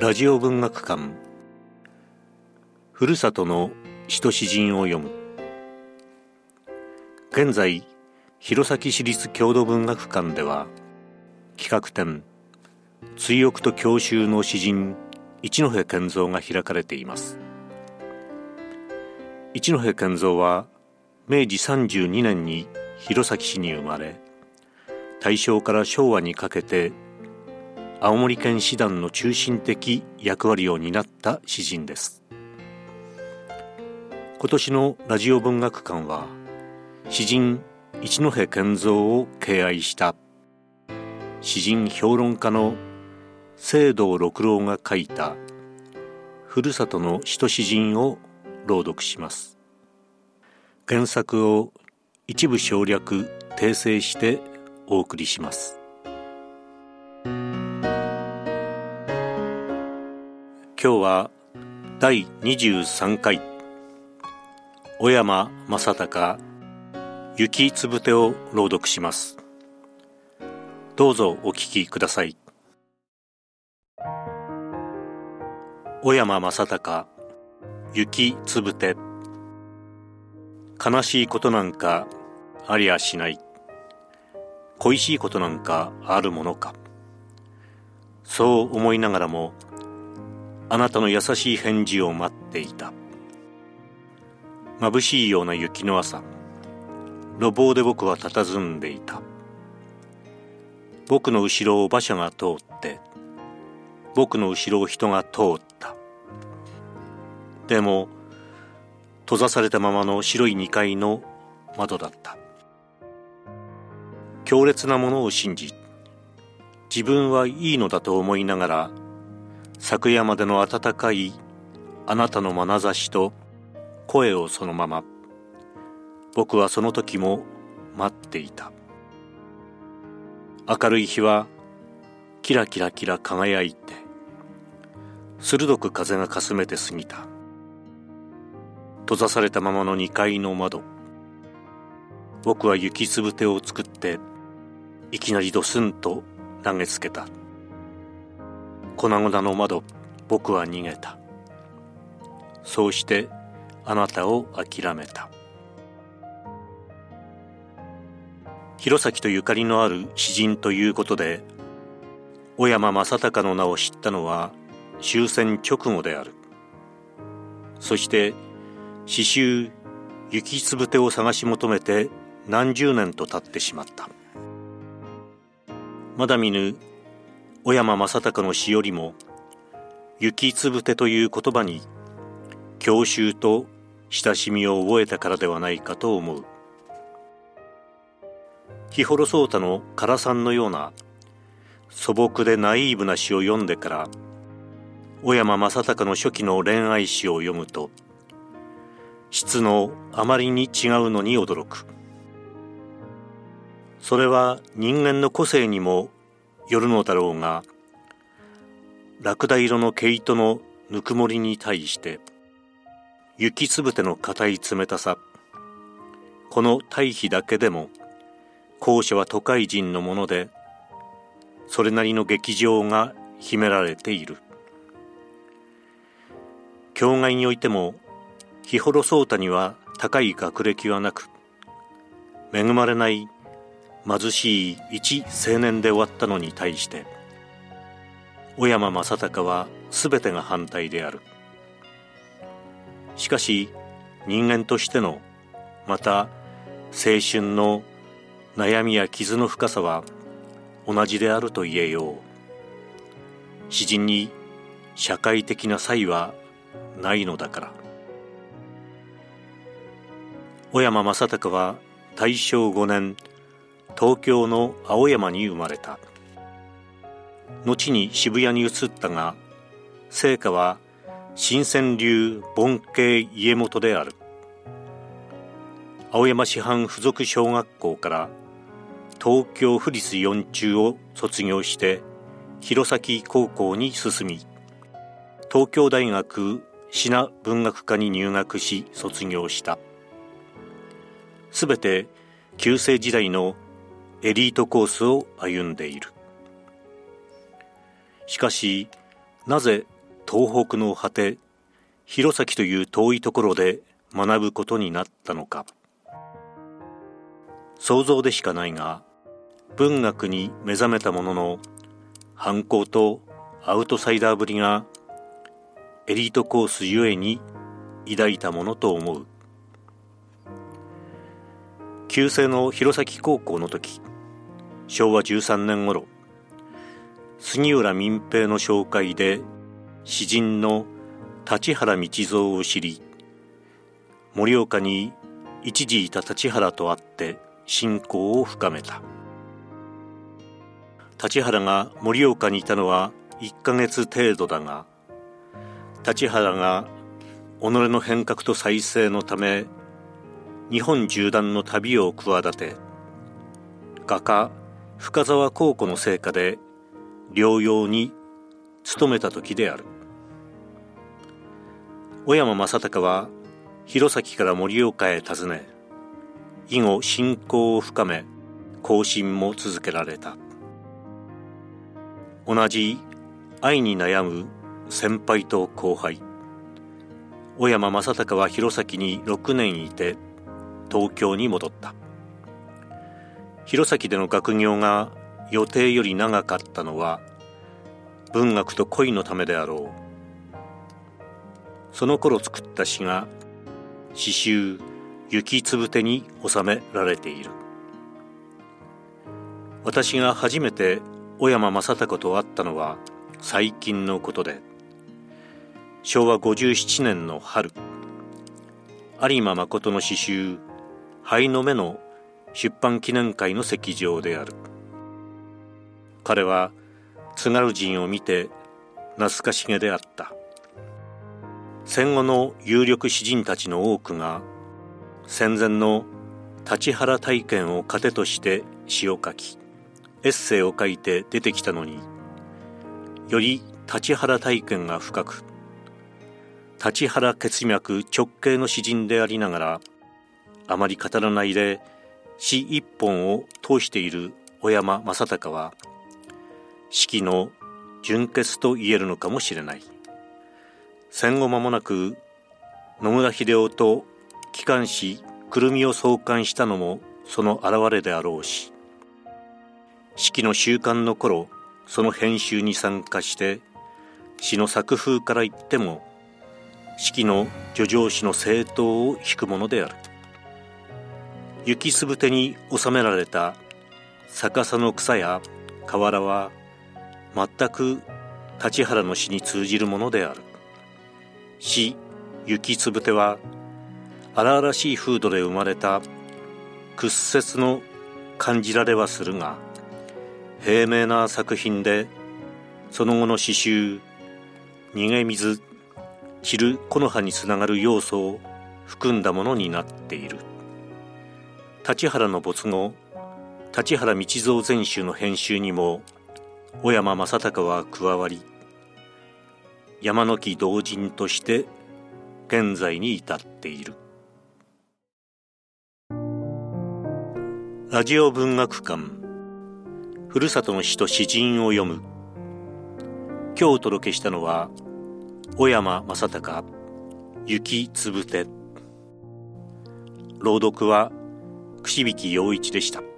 ラジオ文学館。ふるさとの詩と詩人を読む。現在弘前市立郷土文学館では企画展追憶と郷愁の詩人一戸健三が開かれています。一戸健三は明治32年に弘前市に生まれ大正から昭和にかけて青森県師団の中心的役割を担った詩人です。今年のラジオ文学館は詩人一戸健三を敬愛した。詩人評論家の聖堂六郎が書いた。ふるさとの詩と詩人を朗読します。原作を一部省略訂正してお送りします。今日は第23回。小山正隆雪つぶてを朗読します。どうぞお聞きください。小山正隆雪つぶて。悲しいことなんかありゃしない。恋しいことなんかあるものか。そう思いながらもあなたの優しい返事を待っていた。眩しいような雪の朝路傍で僕は佇んでいた。僕の後ろを馬車が通って僕の後ろを人が通った。でも閉ざされたままの白い2階の窓だった。強烈なものを信じ自分はいいのだと思いながら昨夜までの温かいあなたの眼差しと声をそのまま。僕はその時も待っていた。明るい日はキラキラキラ輝いて鋭く風がかすめて過ぎた。閉ざされたままの2階の窓。僕は雪つぶてを作っていきなりドスンと投げつけた。粉々の窓僕は逃げた。そうしてあなたを諦めた。弘前とゆかりのある詩人ということで小山正隆の名を知ったのは終戦直後である。そして詩集「雪つぶて」を探し求めて何十年と経ってしまった。まだ見ぬ小山正隆の詩よりも雪つぶてという言葉に郷愁と親しみを覚えたからではないかと思う。日幌草太の唐さんのような素朴でナイーブな詩を読んでから小山正隆の初期の恋愛詩を読むと質のあまりに違うのに驚く。それは人間の個性にもよるのだろうがラクダ色の毛糸のぬくもりに対して雪つぶての硬い冷たさ。この対比だけでも後者は都会人のものでそれなりの劇場が秘められている。境外においても日幌草太には高い学歴はなく恵まれない貧しい一青年で終わったのに対して小山正隆は全てが反対である。しかし人間としてのまた青春の悩みや傷の深さは同じであると言えよう。詩人に社会的な差異はないのだから。小山正隆は大正5年東京の青山に生まれた。後に渋谷に移ったが聖火は新川流盆系家元である。青山師範附属小学校から東京府立四中を卒業して弘前高校に進み東京大学信文学科に入学し卒業した。すべて旧世時代のエリートコースを歩んでいる。しかしなぜ東北の果て弘前という遠いところで学ぶことになったのか。想像でしかないが文学に目覚めたものの反抗とアウトサイダーぶりがエリートコースゆえに抱いたものと思う。旧制の弘前高校の時昭和13年頃杉浦民平の紹介で詩人の立原道蔵を知り盛岡に一時いた立原と会って信仰を深めた。立原が盛岡にいたのは1ヶ月程度だが立原が己の変革と再生のため日本縦断の旅を企て画家深沢高校の成果で療養に努めた時である。小山正隆は弘前から盛岡へ訪ね以後信仰を深め更新も続けられた。同じ愛に悩む先輩と後輩。小山正隆は弘前に6年いて東京に戻った。弘前での学業が予定より長かったのは文学と恋のためであろう。その頃作った詩が詩集雪つぶてに収められている。私が初めて小山正孝と会ったのは最近のことで昭和57年の春。有馬誠の詩集「灰の目」の出版記念会の席上である。彼は津軽人を見て懐かしげであった。戦後の有力詩人たちの多くが戦前の立原体験を糧として詩を書きエッセイを書いて出てきたのにより立原体験が深く立原血脈直系の詩人でありながらあまり語らないで詩一本を通している小山正隆は四季の純潔と言えるのかもしれない。戦後間もなく野村秀夫と機関紙くるみを創刊したのもその表れであろうし四季の週刊の頃その編集に参加して詩の作風から言っても四季の叙情詩の正統を引くものである。雪すぶてに収められた逆さの草や河原は全く立原の詩に通じるものである。詩雪つぶては荒々しい風土で生まれた屈折の感じられはするが平明な作品でその後の詩集逃げ水散る木の葉につながる要素を含んだものになっている。立原の没後立原道蔵全集の編集にも小山正隆は加わり山の木同人として現在に至っている。ラジオ文学館ふるさとの詩と詩人を読む。今日お届けしたのは小山正隆雪つぶて。朗読は串引陽一でした。